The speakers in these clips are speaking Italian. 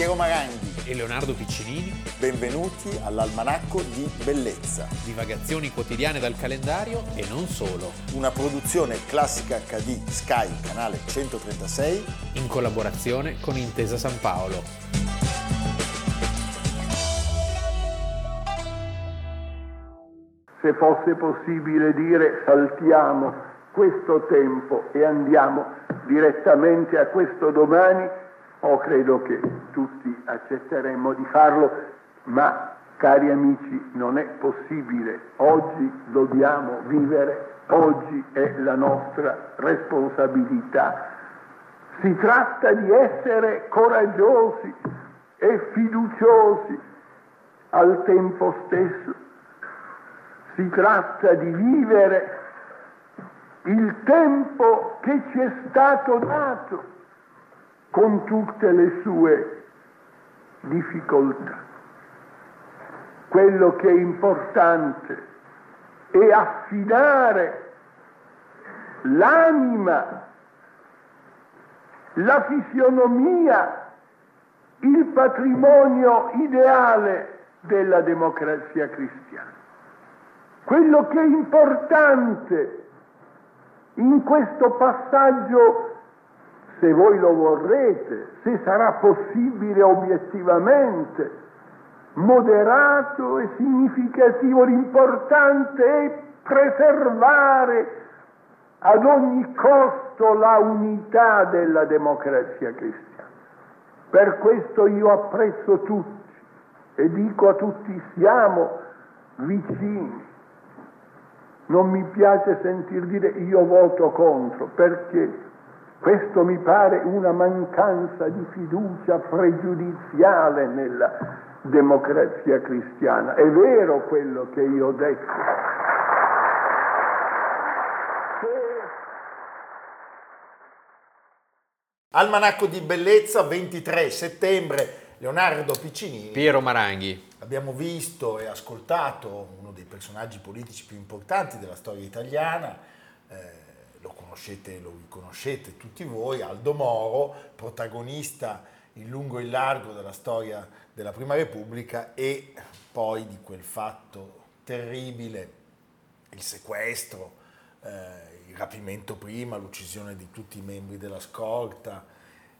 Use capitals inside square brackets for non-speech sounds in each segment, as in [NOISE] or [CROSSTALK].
Piero Maranghi e Leonardo Piccinini. Benvenuti all'Almanacco di Bellezza. Divagazioni quotidiane dal calendario e non solo. Una produzione classica HD Sky, canale 136. In collaborazione con Intesa San Paolo. Se fosse possibile dire saltiamo questo tempo e andiamo direttamente a questo domani, o credo che tutti accetteremmo di farlo, ma cari amici non è possibile, oggi dobbiamo vivere, oggi è la nostra responsabilità. Si tratta di essere coraggiosi e fiduciosi al tempo stesso. Si tratta di vivere il tempo che ci è stato dato con tutte le sue difficoltà. Quello che è importante è affidare l'anima, la fisionomia, il patrimonio ideale della democrazia cristiana. Quello che è importante in questo passaggio se voi lo vorrete, se sarà possibile obiettivamente, moderato e significativo. L'importante è preservare ad ogni costo la unità della democrazia cristiana. Per questo io apprezzo tutti e dico a tutti siamo vicini. Non mi piace sentir dire io voto contro, perché questo mi pare una mancanza di fiducia pregiudiziale nella democrazia cristiana. È vero quello che io ho detto. Almanacco di bellezza, 23 settembre, Leonardo Piccinini. Piero Maranghi. Abbiamo visto e ascoltato uno dei personaggi politici più importanti della storia italiana. Eh, lo conoscete, lo riconoscete tutti voi, Aldo Moro, protagonista in lungo e in largo della storia della Prima Repubblica e poi di quel fatto terribile, il sequestro, eh, il rapimento prima, l'uccisione di tutti i membri della scorta,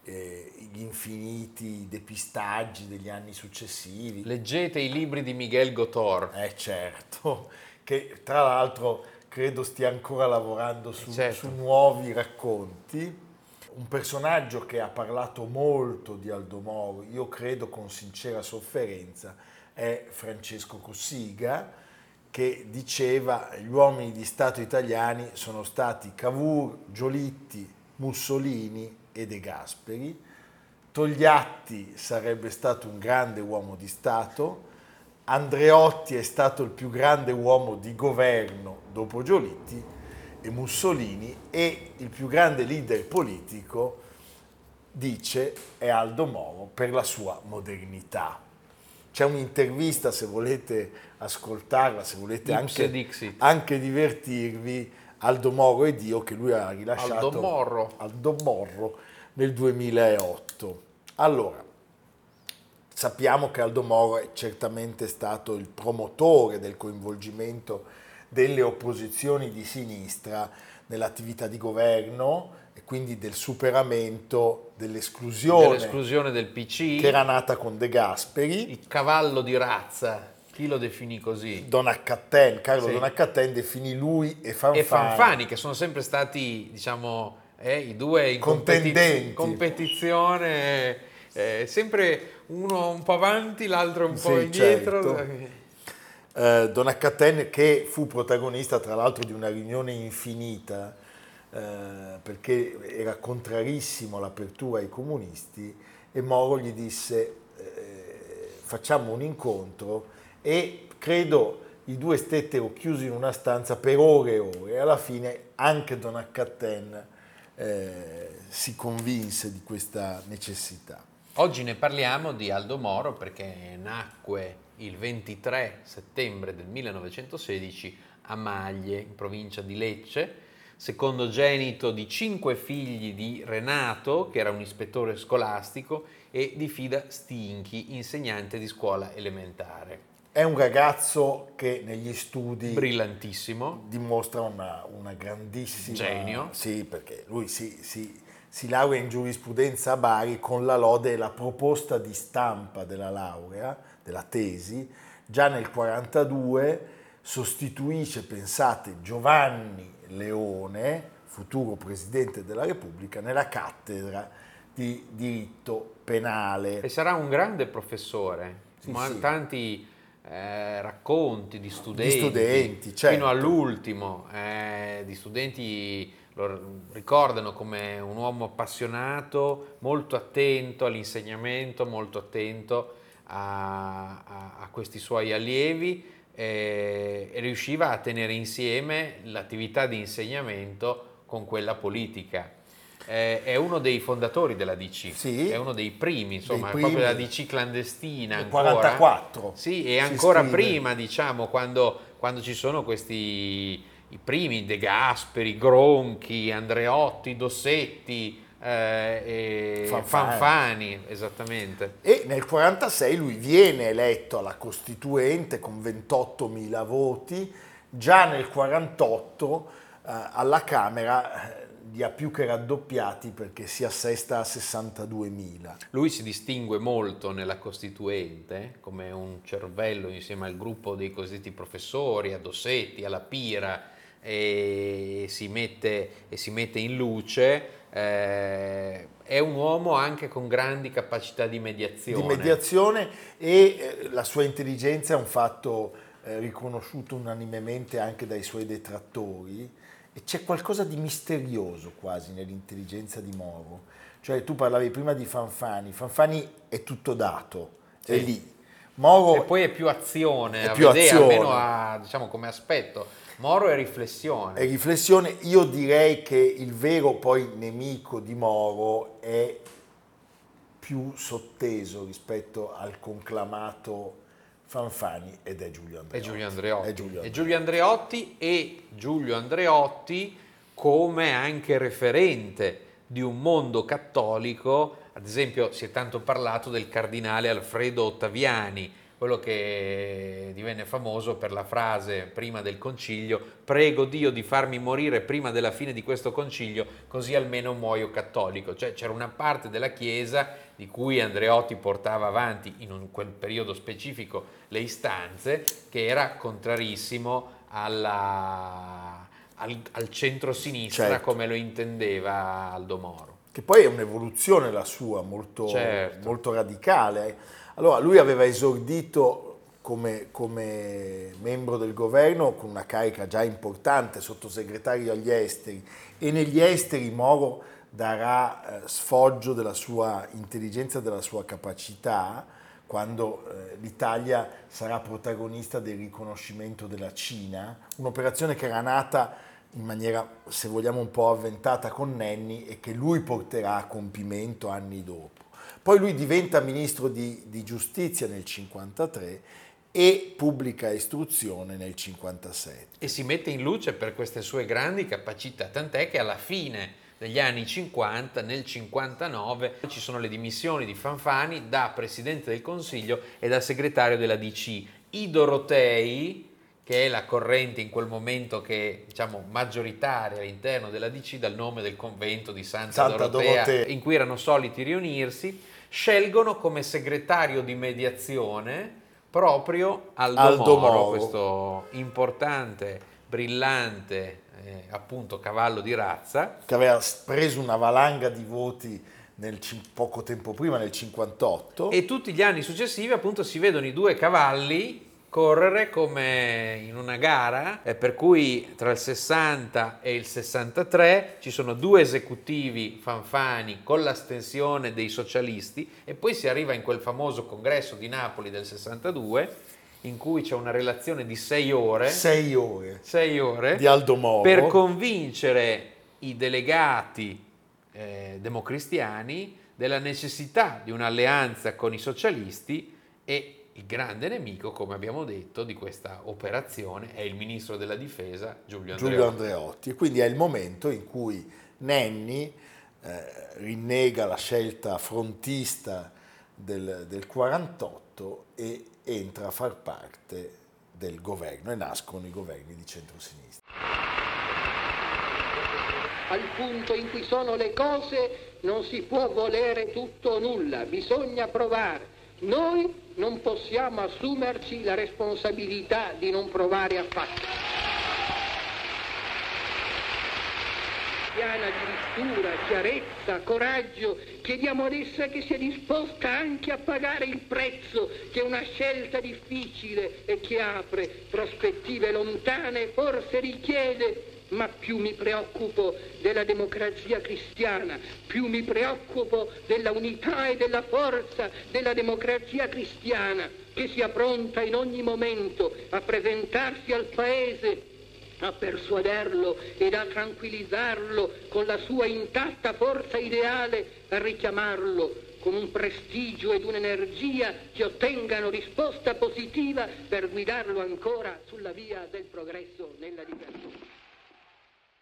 eh, gli infiniti depistaggi degli anni successivi. Leggete i libri di Miguel Gotor. Eh certo, [LAUGHS] che tra l'altro credo stia ancora lavorando su, certo. su, nuovi racconti. Un personaggio che ha parlato molto di Aldo Moro, io credo con sincera sofferenza, è Francesco Cossiga, che diceva gli uomini di Stato italiani sono stati Cavour, Giolitti, Mussolini e De Gasperi. Togliatti sarebbe stato un grande uomo di Stato, Andreotti è stato il più grande uomo di governo dopo Giolitti e Mussolini e il più grande leader politico, dice, è Aldo Moro per la sua modernità. C'è un'intervista, se volete ascoltarla, se volete anche, anche, divertirvi, Aldo Moro e Dio, che lui ha rilasciato Aldo Morro, Aldo Morro nel 2008. Allora, Sappiamo che Aldo Moro è certamente stato il promotore del coinvolgimento delle opposizioni di sinistra nell'attività di governo e quindi del superamento dell'esclusione, dell'esclusione del PC che era nata con De Gasperi. Il cavallo di razza, chi lo definì così? Donaccatten, Carlo sì. Donaccatten definì lui e Fanfani. E Fanfani, che sono sempre stati, diciamo, eh, i due in competiz- competizione eh, sempre uno un po' avanti, l'altro un po' indietro. Certo. Eh, Donaccaten che fu protagonista tra l'altro di una riunione infinita eh, perché era contrarissimo all'apertura ai comunisti e Moro gli disse eh, facciamo un incontro e credo i due stettero chiusi in una stanza per ore e ore e alla fine anche Donaccaten eh, si convinse di questa necessità. Oggi ne parliamo di Aldo Moro perché nacque il 23 settembre del 1916 a Maglie, in provincia di Lecce. secondogenito di cinque figli di Renato, che era un ispettore scolastico, e di Fida Stinchi, insegnante di scuola elementare. È un ragazzo che negli studi... Brillantissimo. Dimostra una, una grandissima... Genio. Sì, perché lui si, si, si laurea in giurisprudenza a Bari con la lode e la proposta di stampa della laurea, della tesi, già nel 1942 sostituisce, pensate, Giovanni Leone, futuro Presidente della Repubblica, nella cattedra di diritto penale. E sarà un grande professore. Sì, sì. Tanti eh, racconti di studenti, di studenti certo. fino all'ultimo, eh, di studenti lo ricordano come un uomo appassionato, molto attento all'insegnamento, molto attento a, a, a questi suoi allievi eh, e riusciva a tenere insieme l'attività di insegnamento con quella politica eh, è uno dei fondatori della DC, sì, è uno dei primi, insomma, dei primi. proprio la DC clandestina. Nel 44. Sì, e ancora prima, diciamo, quando, quando ci sono questi i primi De Gasperi, Gronchi, Andreotti, Dossetti, eh, Fanfani. Fanfani. esattamente. E nel 1946 lui viene eletto alla Costituente con 28.000 voti, già nel 1948 eh, alla Camera eh, li ha più che raddoppiati perché si assesta a 62.000. Lui si distingue molto nella Costituente come un cervello insieme al gruppo dei cosiddetti professori, a Dossetti, alla Pira e si mette, e si mette in luce. Eh, è un uomo anche con grandi capacità di mediazione. Di mediazione e eh, la sua intelligenza è un fatto eh, riconosciuto unanimemente anche dai suoi detrattori e c'è qualcosa di misterioso quasi nell'intelligenza di Moro. Cioè tu parlavi prima di Fanfani, Fanfani è tutto dato, sì. è lì. Moro e poi è più azione, è più vedere, azione. almeno a, diciamo, come aspetto. Moro è riflessione. È riflessione. Io direi che il vero poi nemico di Moro è più sotteso rispetto al conclamato Fanfani ed è Giulio Andreotti. È Giulio Andreotti. È Giulio Andreotti. È Giulio Andreotti e Giulio Andreotti come anche referente di un mondo cattolico, ad esempio si è tanto parlato del cardinale Alfredo Ottaviani, quello che divenne famoso per la frase prima del concilio, prego Dio di farmi morire prima della fine di questo concilio, così almeno muoio cattolico. Cioè c'era una parte della Chiesa di cui Andreotti portava avanti in un, quel periodo specifico le istanze, che era contrarissimo alla, al, al centro-sinistra certo. come lo intendeva Aldo Moro. Che poi è un'evoluzione la sua, molto, certo. molto radicale allora, lui aveva esordito come, come, membro del governo con una carica già importante, sottosegretario agli esteri, e negli esteri Moro darà eh, sfoggio della sua intelligenza e della sua capacità quando eh, l'Italia sarà protagonista del riconoscimento della Cina, un'operazione che era nata in maniera, se vogliamo, un po' avventata con Nenni e che lui porterà a compimento anni dopo. Poi lui diventa ministro di, di giustizia nel 1953 e pubblica istruzione nel 1957. E si mette in luce per queste sue grandi capacità, tant'è che alla fine degli anni 50, nel 59, ci sono le dimissioni di Fanfani da Presidente del Consiglio e da segretario della DC. I Dorotei, che è la corrente in quel momento che diciamo maggioritaria all'interno della DC dal nome del convento di Santa, Santa Dorotea, Dorotea, in cui erano soliti riunirsi, scelgono come segretario di mediazione proprio Aldo, Aldo Moro, Moro, questo importante, brillante, eh, appunto cavallo di razza. Che aveva preso una valanga di voti nel, poco tempo prima, nel 58. E tutti gli anni successivi appunto si vedono i due cavalli correre come in una gara, eh, per cui tra il 60 e il 63 ci sono due esecutivi fanfani con l'astensione dei socialisti e poi si arriva in quel famoso congresso di Napoli del 62 in cui c'è una relazione di sei ore, sei ore, sei ore. Di Aldo Moro. Per convincere i delegati eh, democristiani della necessità di un'alleanza con i socialisti e il grande nemico, come abbiamo detto, di questa operazione è il ministro della difesa Giulio Andreotti. Giulio Andreotti. E quindi è il momento in cui Nenni eh, rinnega la scelta frontista del, del 48 e entra a far parte del governo e nascono i governi di centrosinistra. Al punto in cui sono le cose non si può volere tutto o nulla, bisogna provare. Noi non possiamo assumerci la responsabilità di non provare affatto. Piana addirittura, chiarezza, coraggio, chiediamo ad essa che sia disposta anche a pagare il prezzo che una scelta difficile e che apre prospettive lontane forse richiede ma più mi preoccupo della democrazia cristiana, più mi preoccupo della unità e della forza della democrazia cristiana che sia pronta in ogni momento a presentarsi al Paese a persuaderlo ed a tranquillizzarlo con la sua intatta forza ideale, a richiamarlo con un prestigio ed un'energia che ottengano risposta positiva per guidarlo ancora sulla via del progresso nella libertà.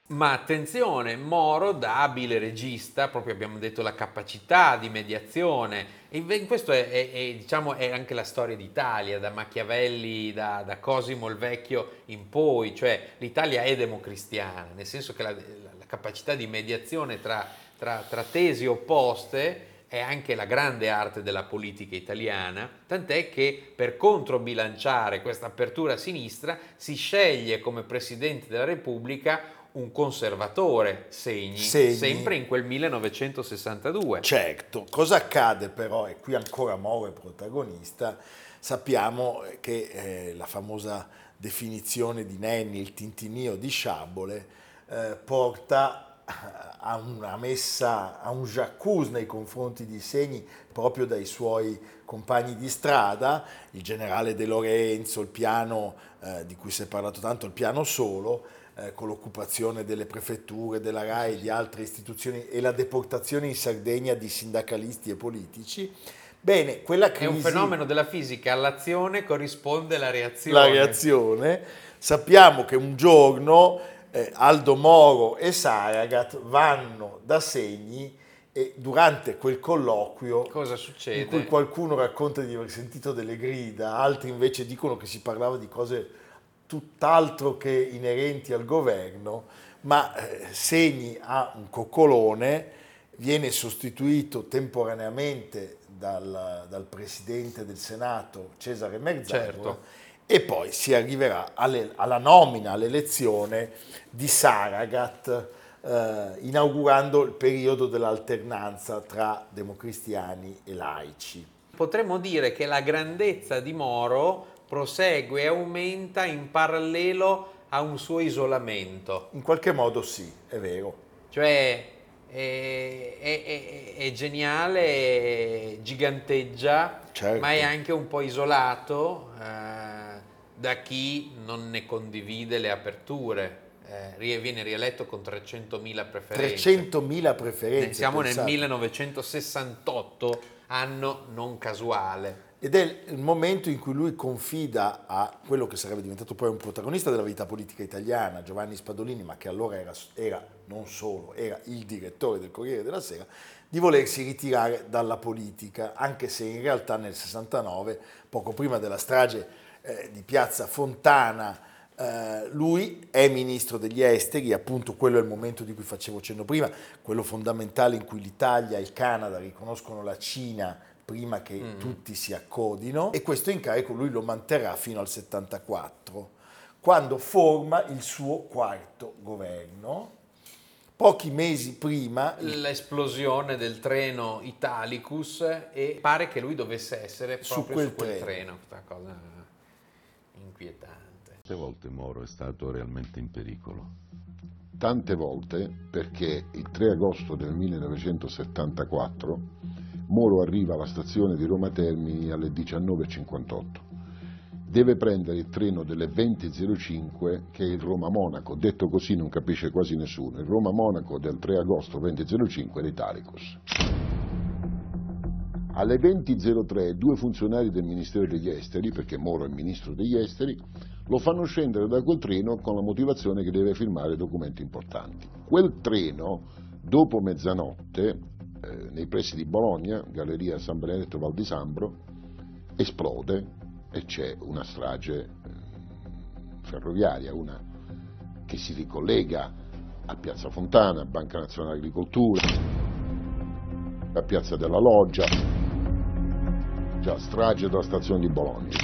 Ma attenzione, Moro da abile regista, proprio abbiamo detto la capacità di mediazione, e questo è, è, è, diciamo, è anche la storia d'Italia, da Machiavelli, da, da, Cosimo il Vecchio in poi, cioè l'Italia è democristiana, nel senso che la, la capacità di mediazione tra, tra, tra tesi opposte è anche la grande arte della politica italiana, tant'è che per controbilanciare questa apertura a sinistra si sceglie come Presidente della Repubblica un conservatore segni, segni, sempre in quel 1962. Certo, cosa accade però, e qui ancora Moro è protagonista, sappiamo che eh, la famosa definizione di Nenni, il tintinio di Sciabole, eh, porta a una messa, a un j'accuse nei confronti di Segni proprio dai suoi compagni di strada, il generale De Lorenzo, il piano eh, di cui si è parlato tanto, il piano solo, eh, con l'occupazione delle prefetture, della RAI e di altre istituzioni e la deportazione in Sardegna di sindacalisti e politici. Bene, quella crisi... È un fenomeno della fisica, all'azione corrisponde la reazione. La reazione. Sappiamo che un giorno eh, Aldo Moro e Saragat vanno da segni e durante quel colloquio Cosa succede? in cui qualcuno racconta di aver sentito delle grida, altri invece dicono che si parlava di cose tutt'altro che inerenti al governo, ma eh, Segni ha un coccolone, viene sostituito temporaneamente dal, dal Presidente del Senato Cesare Merzagora certo. e poi si arriverà alle, alla nomina, all'elezione di Saragat, eh, inaugurando il periodo dell'alternanza tra democristiani e laici. Potremmo dire che la grandezza di Moro prosegue e aumenta in parallelo a un suo isolamento. In qualche modo sì, è vero. Cioè è, è, è, è geniale, giganteggia, certo. ma è anche un po' isolato eh, da chi non ne condivide le aperture. Eh, viene rieletto con 300.000 preferenze. 300.000 preferenze. Siamo pensate. nel 1968, anno non casuale. Ed è il momento in cui lui confida a quello che sarebbe diventato poi un protagonista della vita politica italiana, Giovanni Spadolini, ma che allora era, era non solo, era il direttore del Corriere della Sera, di volersi ritirare dalla politica, anche se in realtà nel 69, poco prima della strage eh, di Piazza Fontana, eh, lui è ministro degli esteri, appunto quello è il momento di cui facevo cenno prima, quello fondamentale in cui l'Italia e il Canada riconoscono la Cina prima che mm. tutti si accodino e questo incarico lui lo manterrà fino al 74, quando forma il suo quarto governo. Pochi mesi prima... L'esplosione del treno Italicus e pare che lui dovesse essere proprio su quel, su quel treno. treno. cosa inquietante. Quante volte Moro è stato realmente in pericolo? Tante volte perché il 3 agosto del 1974 Moro arriva alla stazione di Roma Termini alle 19.58. Deve prendere il treno delle 20.05 che è il Roma-Monaco, detto così non capisce quasi nessuno, il Roma-Monaco del 3 agosto 20.05 l'Italicus. Alle 20.03 due funzionari del Ministero degli Esteri, perché Moro è Ministro degli Esteri, lo fanno scendere da quel treno con la motivazione che deve firmare documenti importanti. Quel treno, dopo mezzanotte, eh, nei pressi di Bologna, Galleria San Benedetto Val di Sambro, esplode e c'è una strage eh, ferroviaria, una che si ricollega a Piazza Fontana, Banca Nazionale Agricoltura, a Piazza della Loggia, già strage della stazione di Bologna.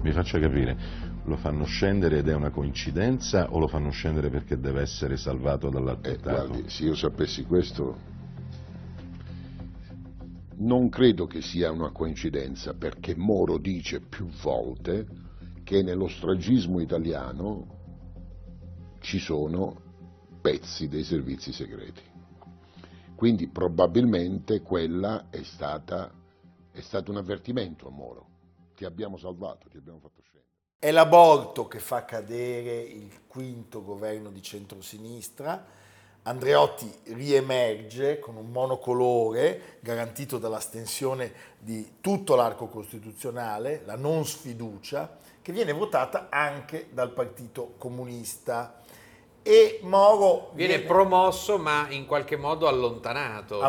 Mi faccia capire, lo fanno scendere ed è una coincidenza o lo fanno scendere perché deve essere salvato dall'attentato? Eh, guardi, se io sapessi questo non credo che sia una coincidenza perché Moro dice più volte che nello stragismo italiano ci sono pezzi dei servizi segreti. Quindi probabilmente quella è stata è stato un avvertimento a Moro. Ti abbiamo salvato, ti abbiamo fatto scendere. È l'aborto che fa cadere il quinto governo di centrosinistra. Andreotti riemerge con un monocolore garantito dall'astensione di tutto l'arco costituzionale, la non sfiducia, che viene votata anche dal Partito Comunista e Moro viene, viene, promosso ma in qualche modo allontanato. A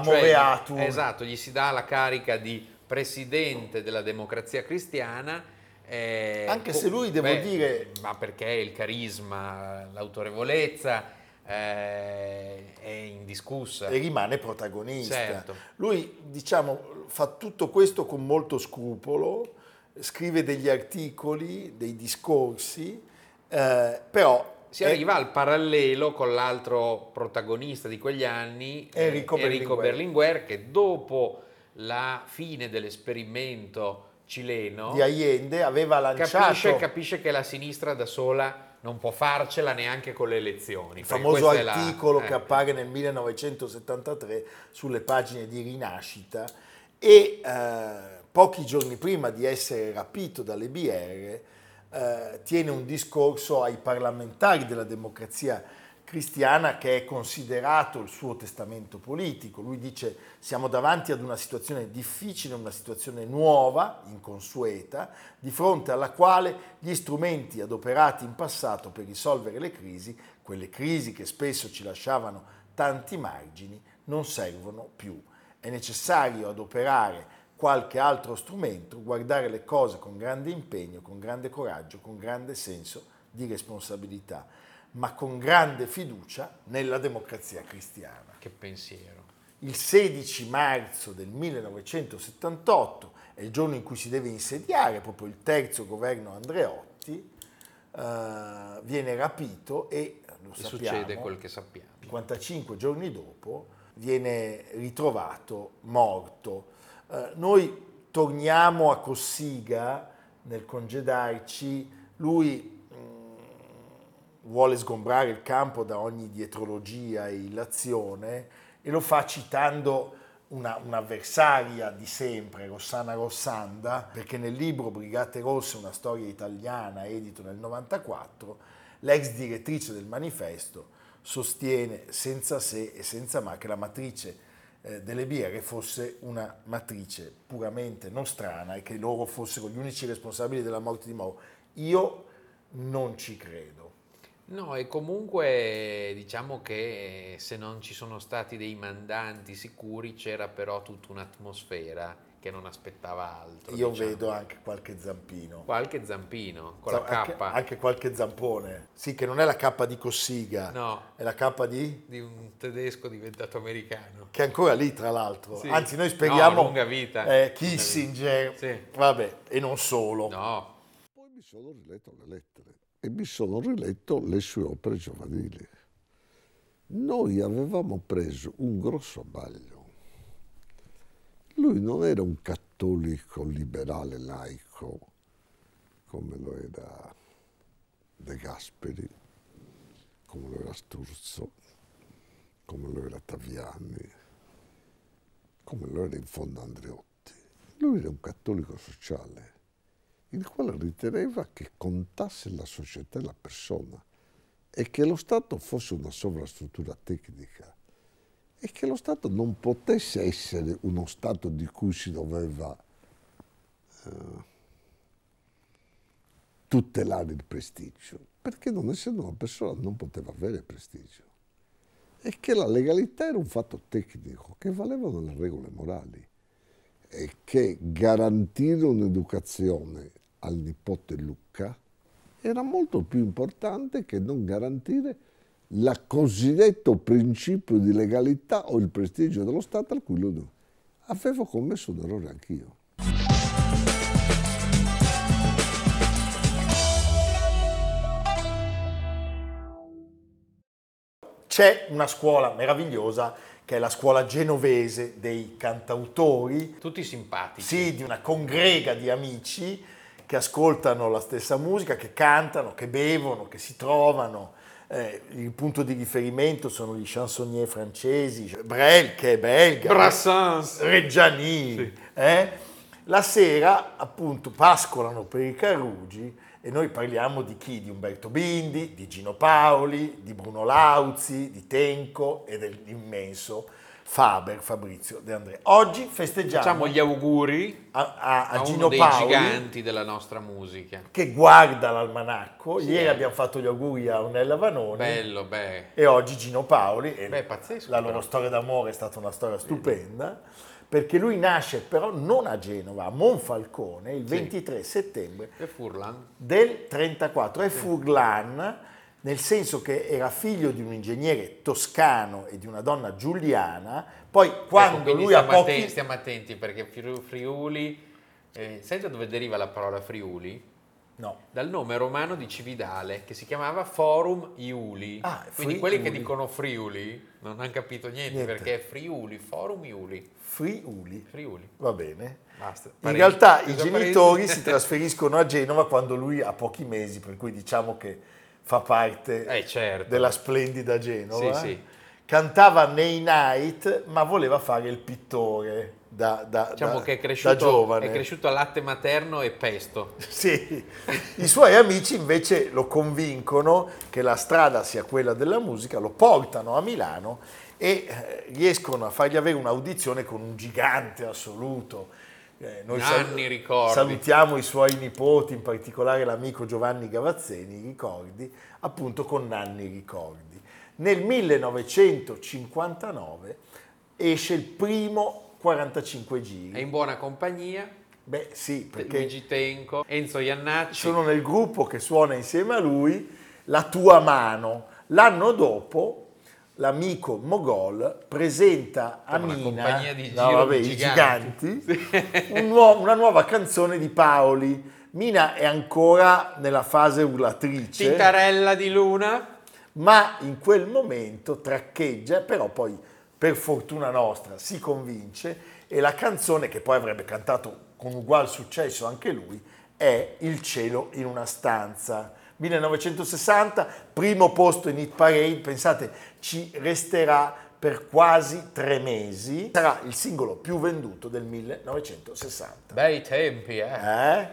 Cioè, esatto, gli si dà la carica di presidente della democrazia cristiana. Eh, Anche se lui, devo beh, dire... Ma perché il carisma, l'autorevolezza eh, è indiscussa. E rimane protagonista. Certo. Lui, diciamo, fa tutto questo con molto scrupolo, scrive degli articoli, dei discorsi, eh, però si arriva al parallelo con l'altro protagonista di quegli anni, Enrico, Enrico Berlinguer. Berlinguer, che dopo la fine dell'esperimento cileno di Allende aveva lanciato capisce, capisce, che la sinistra da sola non può farcela neanche con le elezioni il famoso articolo la, eh. che appare nel 1973 sulle pagine di Rinascita e eh, pochi giorni prima di essere rapito dalle BR eh, tiene un discorso ai parlamentari della democrazia cristiana che è considerato il suo testamento politico. Lui dice siamo davanti ad una situazione difficile, una situazione nuova, inconsueta, di fronte alla quale gli strumenti adoperati in passato per risolvere le crisi, quelle crisi che spesso ci lasciavano tanti margini, non servono più. È necessario adoperare qualche altro strumento, guardare le cose con grande impegno, con grande coraggio, con grande senso di responsabilità ma con grande fiducia nella democrazia cristiana. Che pensiero. Il 16 marzo del 1978 è il giorno in cui si deve insediare proprio il terzo governo Andreotti, eh, viene rapito e, lo e sappiamo, succede quel che sappiamo. 55 giorni dopo viene ritrovato morto. Eh, noi torniamo a Cossiga nel congedarci, lui vuole sgombrare il campo da ogni dietrologia e illazione e lo fa citando una, un'avversaria di sempre, Rossana Rossanda, perché nel libro Brigate Rosse, una storia italiana, edito nel 94, l'ex direttrice del manifesto sostiene senza se e senza ma che la matrice eh, delle BR fosse una matrice puramente nostrana e che loro fossero gli unici responsabili della morte di Moro. Io non ci credo. No, e comunque diciamo che se non ci sono stati dei mandanti sicuri c'era però tutta un'atmosfera che non aspettava altro. Io diciamo. vedo anche qualche zampino. Qualche zampino, con Z- la K. Anche, anche, qualche zampone. Sì, che non è la K di Cossiga. No. È la K di? Di un tedesco diventato americano. Che è ancora lì, tra l'altro. Sì. Anzi, noi speriamo... No, lunga vita. Eh, Kissinger. Vita. Sì. Vabbè, e non solo. No. Poi mi sono riletto le lettere e mi sono riletto le sue opere giovanili. Noi avevamo preso un grosso abbaglio. Lui non era un cattolico liberale laico come lo era De Gasperi, come lo era Sturzo, come lo era Taviani, come lo era in fondo Andreotti. Lui era un cattolico sociale il quale riteneva che contasse la società e la persona e che lo Stato fosse una sovrastruttura tecnica e che lo Stato non potesse essere uno Stato di cui si doveva eh, tutelare il prestigio, perché non essendo una persona non poteva avere prestigio. E che la legalità era un fatto tecnico, che valevano le regole morali e che garantire un'educazione al nipote Luca era molto più importante che non garantire il cosiddetto principio di legalità o il prestigio dello Stato al cui lui avevo commesso un errore anch'io. C'è una scuola meravigliosa che è la scuola genovese dei cantautori. Tutti simpatici. Sì, di una congrega di amici che ascoltano la stessa musica, che cantano, che bevono, che si trovano. Eh, il punto di riferimento sono gli chansonnier francesi, Brel che è belga, Brassens, Reggiani. Sì. Eh? La sera appunto pascolano per i Carrugi e noi parliamo di chi? Di Umberto Bindi, di Gino Paoli, di Bruno Lauzi, di Tenco e dell'immenso Faber, Fabrizio De André. Oggi festeggiamo. Facciamo gli auguri a, a, a, a Gino uno Paoli, giganti della nostra musica. Che guarda l'almanacco. Sì, Ieri eh. abbiamo fatto gli auguri a Onella Vanoni. Bello, beh. E oggi Gino Paoli. Beh, pazzesco. La loro però. storia d'amore è stata una storia stupenda perché lui nasce però non a Genova, a Monfalcone, il 23 sì. settembre del 34. È Furlan, nel senso che era figlio di un ingegnere toscano e di una donna giuliana, poi ecco, quando ecco, lui ha pochi... Attenti, stiamo attenti perché Friuli... Eh, sai da dove deriva la parola Friuli? No. Dal nome romano di Cividale, che si chiamava Forum Iuli. Ah, Quindi quelli che dicono Friuli non hanno capito niente, niente, perché è Friuli, Forum Iuli. Friuli. Friuli. Va bene. Basta. In realtà i genitori parenti? si trasferiscono a Genova quando lui ha pochi mesi, per cui diciamo che fa parte eh, certo. della splendida Genova. Sì, sì. Cantava nei night, ma voleva fare il pittore da, da, diciamo da, che è cresciuto, è cresciuto a latte materno e pesto. [LAUGHS] Sì, i suoi amici invece lo convincono che la strada sia quella della musica, lo portano a Milano e eh, riescono a fargli avere un'audizione con un gigante assoluto. Eh, noi Nanni, ricordi. salutiamo i suoi nipoti, in particolare l'amico Giovanni Gavazzeni, ricordi, appunto con Nanni Ricordi. Nel 1959 esce il primo 45 giri. È in buona compagnia. Beh sì, perché Luigi Tenco, Enzo Iannacci. Sono nel gruppo che suona insieme a lui La tua mano. L'anno dopo l'amico Mogol presenta a una Mina, no, vabbè, giganti, giganti [LAUGHS] un nuovo, una nuova canzone di Paoli. Mina è ancora nella fase urlatrice. Tintarella di luna. Ma in quel momento traccheggia, però poi per fortuna nostra, si convince e la canzone che poi avrebbe cantato con uguale successo anche lui è Il cielo in una stanza. 1960, primo posto in Hit Parade, pensate, ci resterà per quasi tre mesi. Sarà il singolo più venduto del 1960. Bei tempi, eh? eh?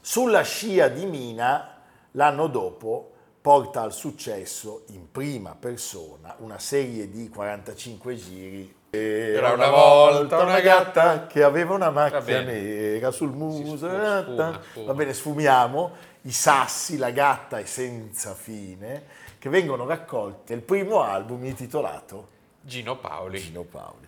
Sulla scia di Mina, l'anno dopo, porta al successo in prima persona una serie di 45 giri. Era una volta una gatta che aveva una macchia nera sul muso. Va bene, sfumiamo. I sassi, la gatta è senza fine, che vengono raccolti nel primo album intitolato Gino Paoli. Gino Paoli.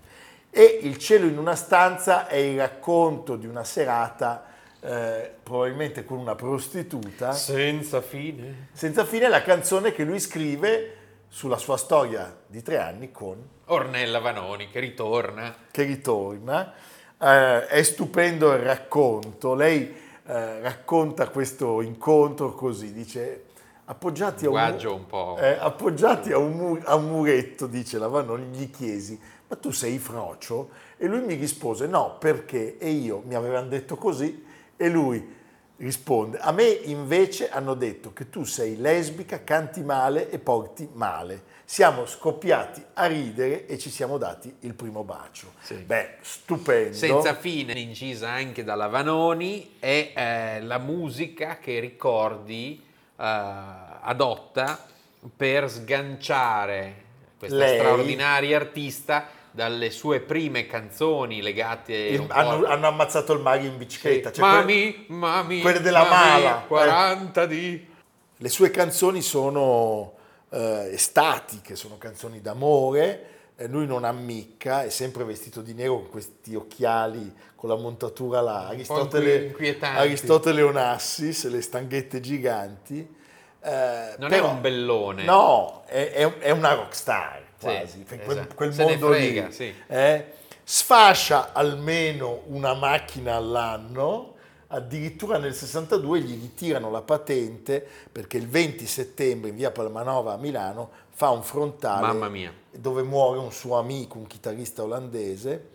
E Il cielo in una stanza è il racconto di una serata eh, probabilmente con una prostituta. Senza fine. Senza fine la canzone che lui scrive sulla sua storia di tre anni con Ornella Vanoni che ritorna. Che ritorna. Eh, è stupendo il racconto. Lei eh, racconta questo incontro così, dice appoggiati, a un, un eh, appoggiati a, un mur, a un, muretto, dice la Vanoni, gli chiesi, ma tu sei frocio? E lui mi rispose, no, perché? E io mi avevano detto così, e lui risponde, a me invece hanno detto che tu sei lesbica, canti male e porti male. Siamo scoppiati a ridere e ci siamo dati il primo bacio. Sì. Beh, stupendo. Senza fine, incisa anche dalla Vanoni, è eh, la musica che ricordi eh, adotta per sganciare questa Lei. straordinaria artista dalle sue prime canzoni legate il, hanno, hanno, ammazzato il Mario in bicicletta sì. cioè mami, quelle, mami quelle della mami, mala 40 eh. di le sue canzoni sono eh, estatiche sono canzoni d'amore eh, lui non ammicca è sempre vestito di nero con questi occhiali con la montatura là Aristotele, Aristotele Onassis le stanghette giganti eh, non però, è un bellone no è, è, è una rockstar quasi, sì, quel, esatto. quel mondo frega, lì. Sì. Eh? Sfascia almeno una macchina all'anno, addirittura nel 62 gli ritirano la patente perché il 20 settembre in via Palmanova a Milano fa un frontale dove muore un suo amico, un chitarrista olandese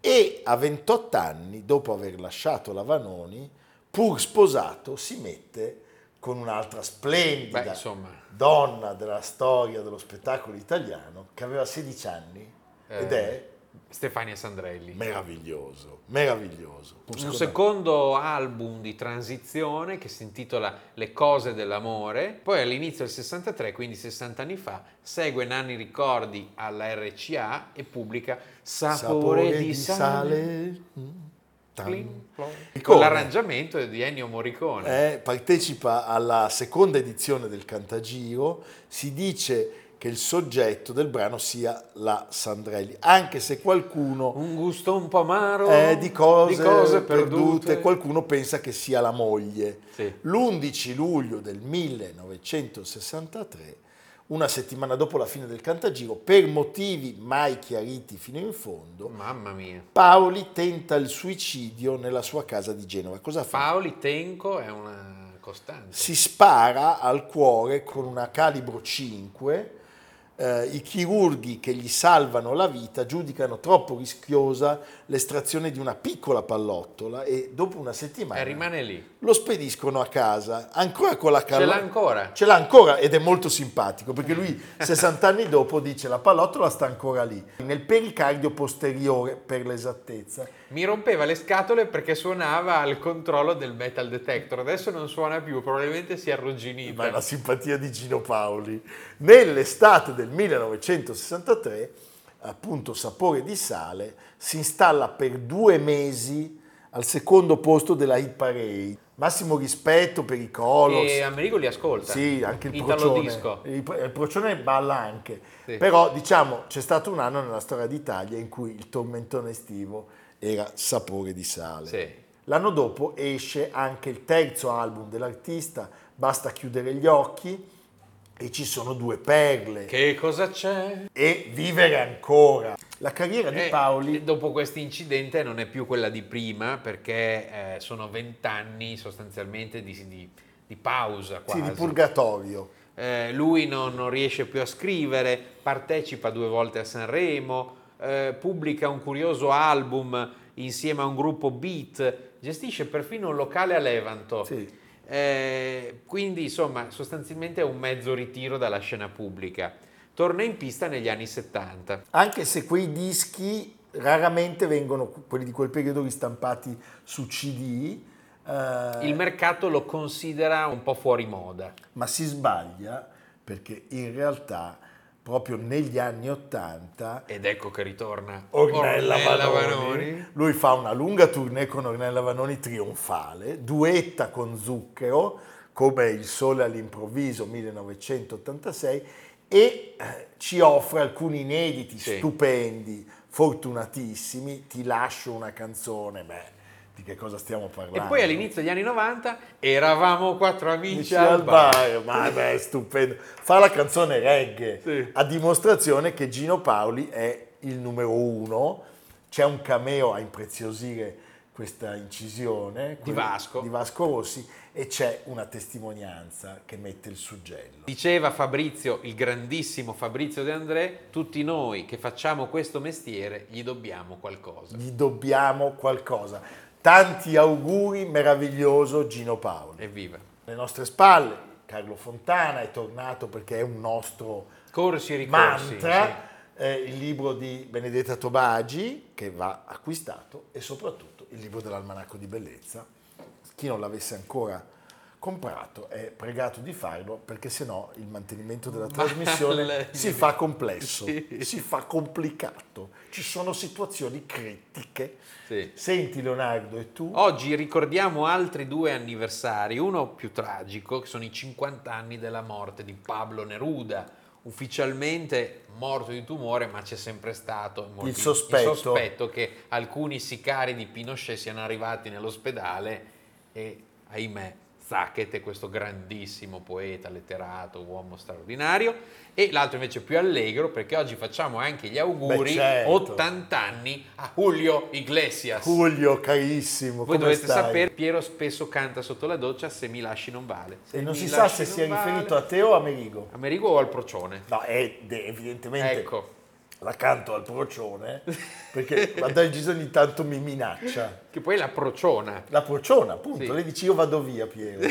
e a 28 anni, dopo aver lasciato la Vanoni, pur sposato, si mette con un'altra splendida Beh, donna della storia dello spettacolo italiano che aveva 16 anni eh, ed è Stefania Sandrelli. Meraviglioso, meraviglioso. Un, un secondo album di transizione che si intitola Le cose dell'amore, poi all'inizio del 63, quindi 60 anni fa, segue Nanni Ricordi alla RCA e pubblica Sapore, Sapore di, di sale. sale. Con l'arrangiamento di Ennio Morricone. Eh, partecipa alla seconda edizione del Cantagiro, si dice che il soggetto del brano sia la Sandrelli, anche se qualcuno... Un gusto un po' amaro eh, di, cose di cose, perdute. perdute, qualcuno pensa che sia la moglie. Sì. L'11 luglio del 1963 una settimana dopo la fine del Cantagiro, per motivi mai chiariti fino in fondo, Mamma mia. Paoli tenta il suicidio nella sua casa di Genova. Cosa fa? Paoli Tenco è una costante. Si spara al cuore con una calibro 5 eh, i chirurghi che gli salvano la vita giudicano troppo rischiosa l'estrazione di una piccola pallottola e dopo una settimana e rimane lì. lo spediscono a casa ancora con la callottola. Ce l'ha ancora? Ce l'ha ancora ed è molto simpatico perché lui [LAUGHS] 60 anni dopo dice la pallottola sta ancora lì, nel pericardio posteriore per l'esattezza. Mi rompeva le scatole perché suonava al controllo del metal detector, adesso non suona più, probabilmente si è arrugginito. Ma è la simpatia di Gino Paoli. Nell'estate del 1963, appunto Sapore di sale, si installa per due mesi al secondo posto della hit parade. Massimo rispetto per i Colors. E Amerigo li ascolta. Sì, anche il Italo Procione. disco. Il Procione balla anche. Sì. Però diciamo c'è stato un anno nella storia d'Italia in cui il tormentone estivo era Sapore di sale. Sì. L'anno dopo esce anche il terzo album dell'artista, Basta chiudere gli occhi, e ci sono due perle. Che cosa c'è? E vivere ancora. La carriera di eh, Paoli... Dopo questo incidente non è più quella di prima perché eh, sono vent'anni sostanzialmente di, di, di, pausa quasi. Sì, di purgatorio. Eh, lui non, non, riesce più a scrivere, partecipa due volte a Sanremo, eh, pubblica un curioso album insieme a un gruppo beat, gestisce perfino un locale a Levanto. Sì eh, quindi insomma sostanzialmente è un mezzo ritiro dalla scena pubblica. Torna in pista negli anni 70. Anche se quei dischi raramente vengono, quelli di quel periodo, ristampati su CD. Eh, Il mercato lo considera un po' fuori moda. Ma si sbaglia perché in realtà proprio negli anni Ottanta. Ed ecco che ritorna Ornella, Ornella Vanoni. Vanoni. Lui fa una lunga tournée con Ornella Vanoni trionfale, duetta con Zucchero, come Il Sole all'improvviso 1986, e eh, ci offre alcuni inediti sì. stupendi, fortunatissimi. Ti lascio una canzone, beh di che cosa stiamo parlando. E poi all'inizio degli anni 90 eravamo quattro amici al, al bar. bar. Ma beh, stupendo. Fa la canzone reggae, sì. a dimostrazione che Gino Paoli è il numero uno. C'è un cameo a impreziosire questa incisione di Vasco. di Vasco Rossi e c'è una testimonianza che mette il suggello. Diceva Fabrizio, il grandissimo Fabrizio De André, tutti noi che facciamo questo mestiere gli dobbiamo qualcosa. Gli dobbiamo qualcosa. Tanti auguri, meraviglioso Gino Paoli. Evviva. Le nostre spalle, Carlo Fontana è tornato perché è un nostro Corsi ricorsi, mantra, sì. eh, il libro di Benedetta Tobagi che va acquistato e soprattutto il libro dell'Almanacco di Bellezza. Chi non l'avesse ancora comprato, è pregato di farlo perché sennò il mantenimento della trasmissione si fa complesso, sì. si fa complicato, ci sono situazioni critiche. Sì. Senti Leonardo e tu? Oggi ricordiamo altri due anniversari, uno più tragico che sono i 50 anni della morte di Pablo Neruda, ufficialmente morto di tumore, ma c'è sempre stato il sospetto. il sospetto che alcuni sicari di Pinochet siano arrivati nell'ospedale e ahimè Zacchet, questo grandissimo poeta, letterato, uomo straordinario, e l'altro invece più allegro perché oggi facciamo anche gli auguri, Beh, certo. 80 anni a Julio Iglesias. Julio, carissimo. Voi dovete stai? sapere, Piero spesso canta sotto la doccia Se mi lasci non vale. Se e non si sa se sia vale. riferito a te o a Merigo. A Merigo o al Procione? No, è evidentemente... Ecco la canto al procione perché Adalgisa ogni tanto mi minaccia. Che poi è la prociona. La prociona, appunto. Sì. Lei dice io vado via Piero.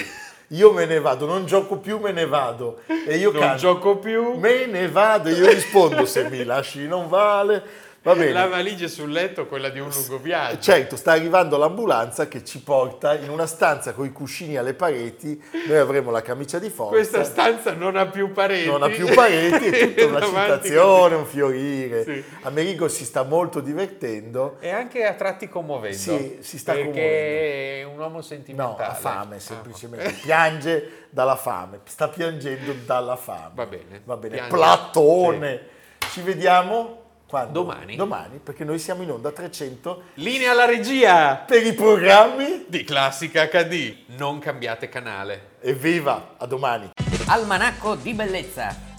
Io me ne vado, non gioco più, me ne vado. E io non canto, gioco più. Me ne vado. Io rispondo se mi lasci non vale Va bene. La valigia sul letto, quella di un lungo viaggio. Certo, sta arrivando l'ambulanza che ci porta in una stanza con i cuscini alle pareti. Noi avremo la camicia di forza. Questa stanza non ha più pareti. Non ha più pareti, è tutta [LAUGHS] una citazione, un fiorire. Sì. Amerigo si sta molto divertendo. E anche a tratti commuovendo. Sì, si sta perché commuovendo. Perché è un uomo sentimentale. No, ha fame semplicemente. Ah. Piange dalla fame. Sta piangendo dalla fame. Va bene. Va bene. Piange. Platone. Sì. Ci vediamo quando? Domani. Domani, perché noi siamo in onda 300. Linea alla regia! Per i programmi di Classica HD. Non cambiate canale. Evviva, a domani. Almanacco di bellezza